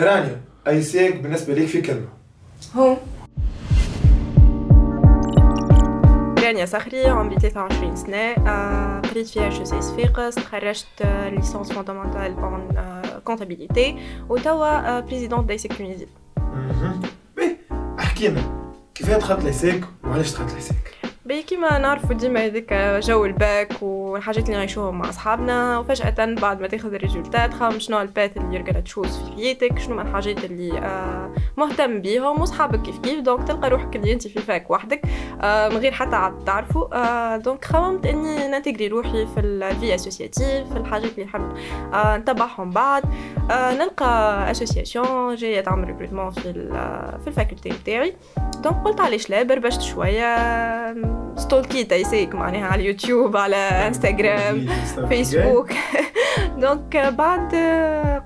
رانيا AIESEC بالنسبة ليك في كلمة. هو رانيا صخري عمري 23 سنة آه، قريت في IHEC صفاقس تخرجت licence fondamentale en comptabilité وتوا présidente d'AIESEC Tunisie باهي احكي لنا كيفاش دخلت لـ AIESEC وعلاش دخلت لـ AIESEC باهي كيما نعرفوا ديما هذيك جو الباك والحاجات اللي نعيشوهم مع أصحابنا وفجأة بعد ما تاخذ ال résultat تخمم شنو ال path اللي يرجع تشوزي في حياتك؟ شنو الحاجات اللي آه مهتم بيهم؟ وصحابك كيف كيف؟ donc تلقى روحك اللي أنت في fac وحدك آه من غير حتى عاد تعرفوا آه donc خممت إني نـ intégrer روحي في ال vie associative في الحاجات اللي نحب نتبعهم بعد نلقى association جاية تعمل recrutement في في ال faculté نتاعي. donc قلت علاش لا؟ بربشت شوية ستولكيت AIESEC معناها على اليوتيوب على Instagram Facebook donc بعد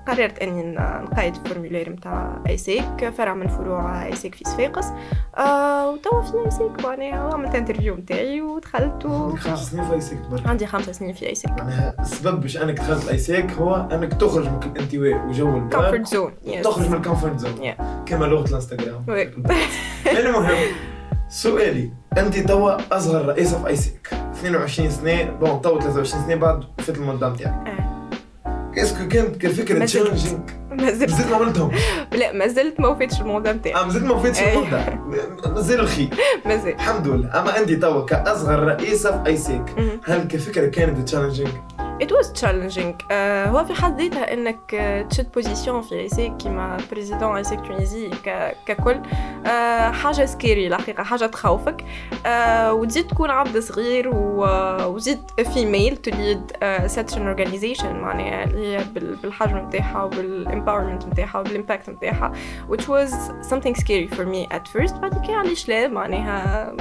قررت اني نقيد ال formulaire نتاع AIESEC فرع من فروع AIESEC في صفاقس آه وتوا في AIESEC معناها عملت interview نتاعي ودخلت و... خمس سنين في AIESEC عندي خمس سنين في AIESEC معناها السبب باش انك دخلت AIESEC هو انك تخرج من الانطواء وجو الباب comfort zone تخرج من ال comfort zone كما لغه الانستغرام المهم سؤالي أنت توا أصغر رئيسة في AIESEC 22 سنة bon توا 23 سنة بعد فات المده نتاعك est-ce que كانت كفكرة challenging ما زلت. مازلت ما عملتهم لا ما زلت ما وفيتش ال mandat نتاعي آه مازلت ما وفيتش المده مازال الخير مازال الحمد لله. أما أنت توا كأصغر رئيسة في AIESEC هل كفكرة كانت challenging it was challenging. Uh, هو في حد ذاتها إنك uh, تشد position في AIESEC كيما président AIESEC Tunisie ككل uh, حاجة scary الحقيقة حاجة تخوفك. Uh, وتزيد تكون عبد صغير وزيد female to lead such an organization معناها اللي هي بالحجم نتاعها وبال empowerment نتاعها وبال impact نتاعها which was something scary for me at first. بعد كده علاش لا معناها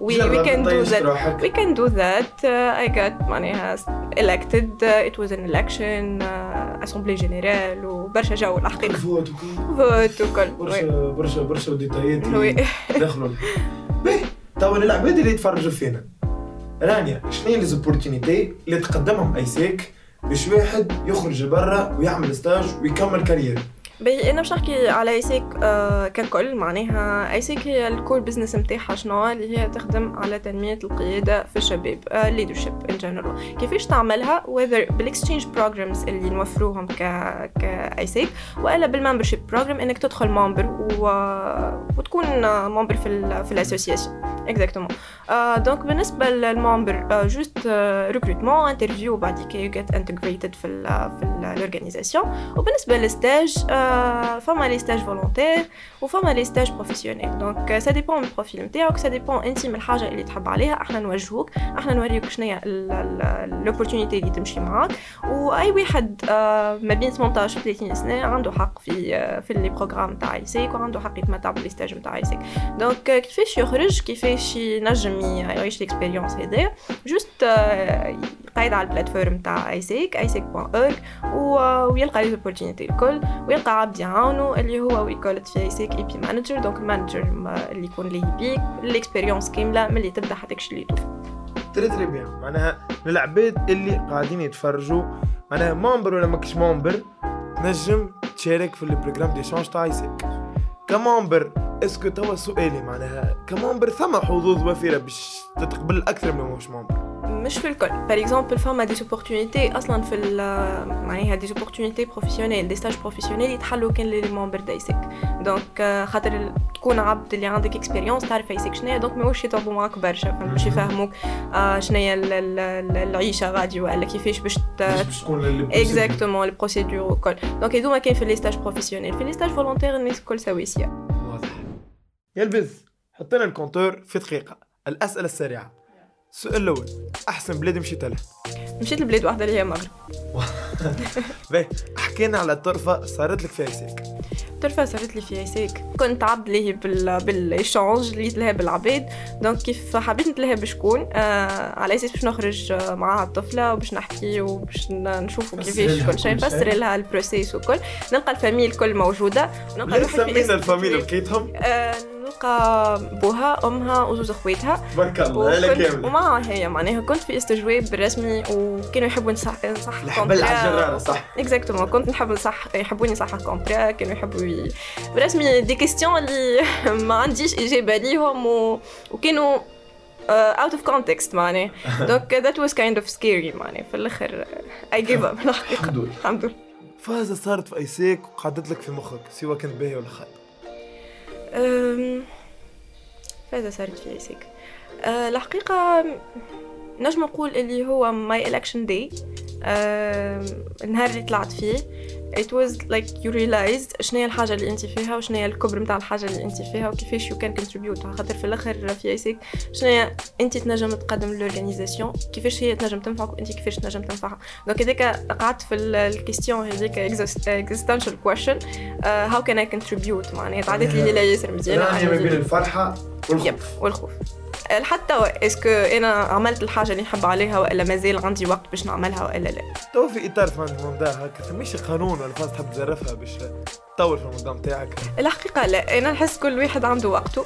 we, we can do that. we can do that. Uh, I got معناها elected. Uh, it was an election uh, assemblée générale وبرشا جو الحقيقة فوت فوت وكل برشا برشا برشا ديتايات دخلوا باهي توا للعباد اللي يتفرجوا فينا. رانيا شنو هي les opportunités اللي تقدمهم AIESEC باش واحد يخرج لبرا ويعمل stage ويكمل carrière باهي أنا باش نحكي على AIESEC آه ككل معناها AIESEC هي ال core business نتاعها شنو اللي هي تخدم على تنمية القيادة في الشباب leadership en général كيفاش تعملها؟ whether بال exchange programs اللي نوفروهم ك ك AIESEC وإلا بال membership program إنك تدخل member و... وتكون member في ال في ال association exactement donc بالنسبة لل member juste recrutement interview بعد كي you get integrated في ال في ال organisation وبالنسبة لل stage فما les stages volontaires وفما les stages professionnels donc ça dépend من ال profil نتاعك ça dépend انت من الحاجة اللي تحب عليها إحنا نوجهوك إحنا نوريوك شنو هي l'opportunité اللي تمشي معاك واي واحد ما بين 18 و 30 سنه عنده حق في في les programmes تاع AIESEC وعنده حق يتمتع ب les stages نتاع AIESEC donc كيفاش يخرج كيفاش ينجم يعيش ال expérience هذايا juste قيد على ال plateforme تاع AIESEC AIESEC.org ويلقى les opportunités الكل ويلقى عبد يعاونو اللي هو ويكولت في AIESEC EP manager donc ال manager اللي يكون ليه بيك ال expérience كامله من اللي تبدأ حتى اللي توفي très très bien. معناها للعباد اللي قاعدين يتفرجوا معناها member ولا ماكش member تنجم تشارك في البروجرام دي شونج تاع ايسيك ك member est-ce que توا سؤالي معناها ك member ثم حظوظ وفيرة باش تتقبل أكثر من مش member مش في الكل. par exemple فما des opportunités أصلا في معناها des opportunités professionnelles des stages professionnels يتحلوا كان les membres d'AIESEC donc خاطر تكون عبد اللي عندك expérience تعرف AIESEC شنو donc ماهوش يطلبوا معاك برشا فهمت؟ باش يفهموك آه شنو هي العيشة غادي ولا كيفاش باش تكون exactement ال procédure وكل donc هذوما كان في les stages professionnels في les stages volontaires الناس الكل سواسيه واضح. يلبس حطينا ال compteur في دقيقة. الأسئلة السريعة. السؤال الأول أحسن بلاد مشيت لها مشيت لبلاد واحدة اللي هي المغرب. باهي حكينا على طرفة صارت لك في AIESEC. طرفة صارت لي في AIESEC. كنت عبد ليه بال بال exchange اللي نتلهى بالعباد دونك كيف حبيت نتلهى بشكون؟ آه على أساس باش نخرج معاها الطفلة وباش نحكي وباش نشوفوا كيفاش كل شيء نفسر لها البروسيس وكل. نلقى الفاميليا الكل موجودة. ونلقى روحي في الفاميليا لقيتهم؟ آه نلقى بوها أمها وزوز اخواتها تبارك الله ومعها هي معناها كنت في استجواب بالرسمي وكانوا يحبوا نصح نصح الحبل على صح. اكزاكتومون كنت نحب نصح يحبوني صح كونترا كانوا يحبوا ي... برسمي des questions اللي ما عنديش إجابة ليهم و... وكانوا out of context معناها. donc that was kind of scary معناها. في الآخر I gave up الحقيقة الحمد لله. الحمد لله. فازة صارت في AIESEC وقعدت لك في مخك سواء كنت باهية ولا خايبة أم، ماذا صارت في AIESEC أه، الحقيقة نجم نقول اللي هو my election day. أه، النهار اللي طلعت فيه. It was like you realized شنو هي الحاجة اللي أنت فيها وشنو هي الكبر متاع الحاجة اللي أنت فيها وكيفاش you can contribute. على خاطر في الآخر في AIESEC شنو هي أنت تنجم تقدم l'organisation كيفاش هي تنجم تنفعك وأنت كيفاش تنجم تنفعها. donc هذيك قعدت في ال question هذيك existential question uh, how can I contribute معناها تعدت لي ليلة ياسر مزيانة. راني ما بين يب والخوف. والخوف. حتى est-ce que أنا عملت الحاجة اللي نحب عليها وإلا مازال عندي وقت باش نعملها وإلا لا. تو في إطار فهمت الموضوع هكا مش قانون ولا فاز تحب تزرفها باش تطور في الموضوع نتاعك؟ الحقيقة لا أنا نحس كل واحد عنده وقته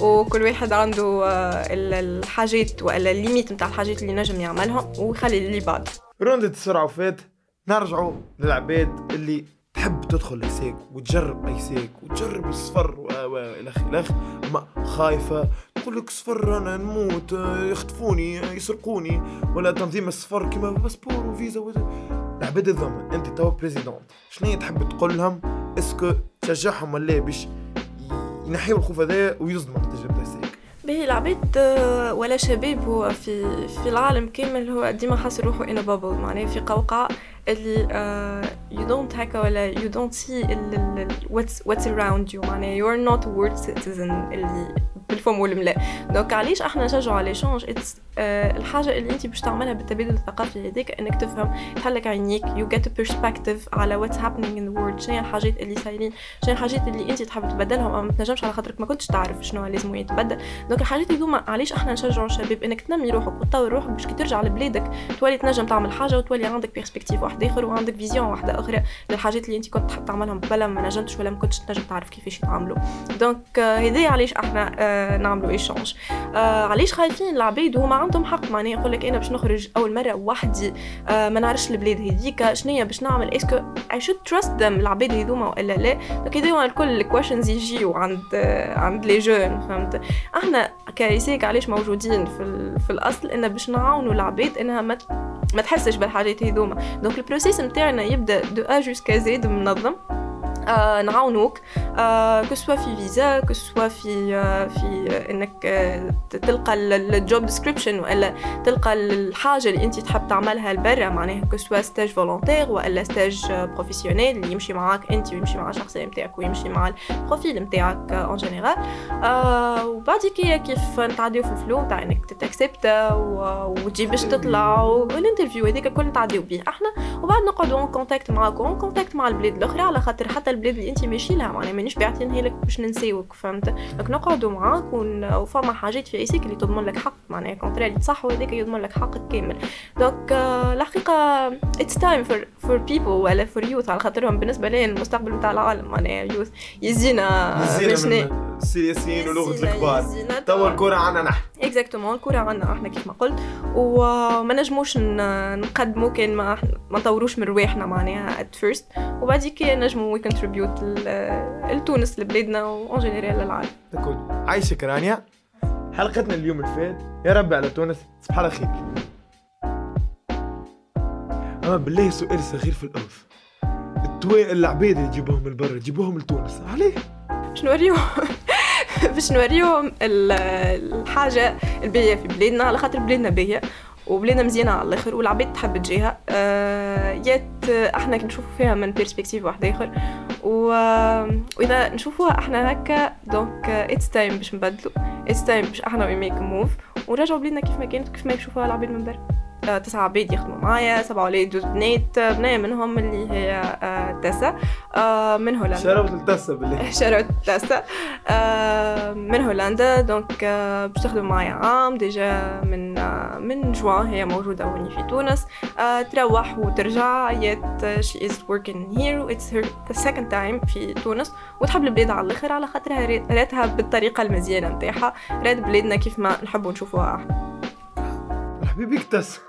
وكل واحد عنده آه، ال- الحاجات وإلا ال limites نتاع الحاجات اللي نجم يعملهم ويخلي اللي بعد. روندة السرعة وفات نرجعوا للعباد اللي تحب تدخل AIESEC وتجرب AIESEC وتجرب السفر و و الخ تقول لك سفر أنا نموت يخطفوني يسرقوني. ولا تنظيم السفر كيما باسبور وفيزا العباد هاذم أنت توا présidente. شنو تحب تقول لهم؟ est-ce que تشجعهم ولا باش ينحيوا الخوف هذا ويصدموا تجربة AIESEC به العباد آه، ولا شباب هو في في العالم كامل هو ديما حاس روحه in a bubble. معناه في قوقعة اللي you don't هكا ولا you don't see ال ال ال- what's what's around you. معناه you are not a world citizen. اللي بالفم والملاء. donc علاش أحنا نشجعوا على l'échange الحاجة اللي انت باش تعملها بالتبادل الثقافي هذيك انك تفهم تحلك عينيك get a perspective على happening in the world. شنو الحاجات اللي صايرين شنو الحاجات اللي انت تحب تبدلهم؟ أو ما تنجمش على خاطرك ما كنتش تعرف شنو لازم يتبدل. donc الحاجات هذوما علاش إحنا نشجعوا الشباب انك تنمي روحك وتطور روحك باش كي ترجع لبلادك تولي تنجم تعمل حاجة وتولي عندك perspective واحد آخر وعندك vision واحدة آخرى للحاجات اللي انت كنت تحب تعملهم قبل ما نجمتش ولا ما كنتش تنجم تعرف كيفاش يتعاملوا. donc آه، هذا علاش إحنا آه، نعملوا échange آه، علاش خايفين العباد؟ وهما عندهم حق. معناها يقول لك أنا باش نخرج أول مرة وحدي آه، ما نعرفش البلاد هذيك شنو باش نعمل. est-ce que I should trust هاذم العباد هذوما والا لا؟ donc هذوما الكل ال questions يجيو عند عند les jeunes فهمت؟ إحنا ك AIESEC علاش موجودين في, في الأصل؟ إن باش نعاونوا العباد إنها ما ما تحسش بالحاجات هذوما. donc ال process نتاعنا يبدأ de A jusqu'à Z منظم. نعاونوك. آه que ce soit في فيزا que ce soit في آه في آه إنك آه تلقى ال job description وإلا تلقى الحاجة اللي أنت تحب تعملها لبرا معناها que ce soit stage volontaire وإلا stage professionnel اللي يمشي معاك أنت ويمشي مع الشخصيه نتاعك ويمشي مع ال profil نتاعك en général آه وبعد كي كيف نتعديو في ال flow نتاع إنك تتأكسبت وتجي باش تطلع وال interview هذيك الكل نتعديو بيه. أحنا وبعد نقعدوا en contact معاكم en contact مع البلاد الأخرى على خاطر حتى البلاد اللي انت ماشي لها. معناها مانيش باعتينها لك باش ننساوك فهمت؟ donc نقعدوا معاك. وفما حاجات في AIESEC اللي تضمن لك حق معناها contrat اللي تصح وهذاك يضمن لك حقك كامل. donc الحقيقة it's time for for people ولا for youth على خاطرهم بالنسبة لي المستقبل نتاع العالم معناها youth يزينا باش السياسيين يزينا- الكبار. توا الكرة عنا نحن. exactement الكرة عنا أحنا كيف ما قلت. وما نجموش نقدموا كان ما ما نطوروش من رواحنا معناها at first وبعد كي نجموا we contribute لتونس لبلادنا و in general للعالم. تكون عايشك رانيا حلقتنا اليوم اللي فات يا ربي على تونس. صباح على خير. آه بالله سؤال صغير في الاوف التوا العباد اللي تجيبوهم من برا تجيبوهم لتونس. عليه. باش نوريهم باش نوريهم ال- الحاجة الباهيه في بلادنا على خاطر بلادنا باهية وبلادنا مزيانة على الآخر والعباد تحب تجيها. آه yet إحنا نشوفوا فيها من perspective واحد آخر. و... وإذا نشوفوها إحنا هكا donc it's time باش نبدلوا it's time باش إحنا we make move ونرجعوا بلادنا كيف ما كانت كيف ما يشوفوها العباد من برا. آه، تسعة عباد يخدموا معايا سبعة ولاد دوز بنات بنية منهم اللي هي آه، تسا آه، من هولندا. شربت التاسا بالله شروت تاسا آه، من هولندا. donc باش تخدم معايا عام déjà من من جوان هي موجودة هوني في تونس. تروح وترجع. yet she is working here. It's her the second time في تونس. وتحب البلاد على الآخر على خاطرها راتها بالطريقة المزيانة نتاعها. رات بلادنا كيف ما نحبوا نشوفوها. إحنا حبيبي اكتس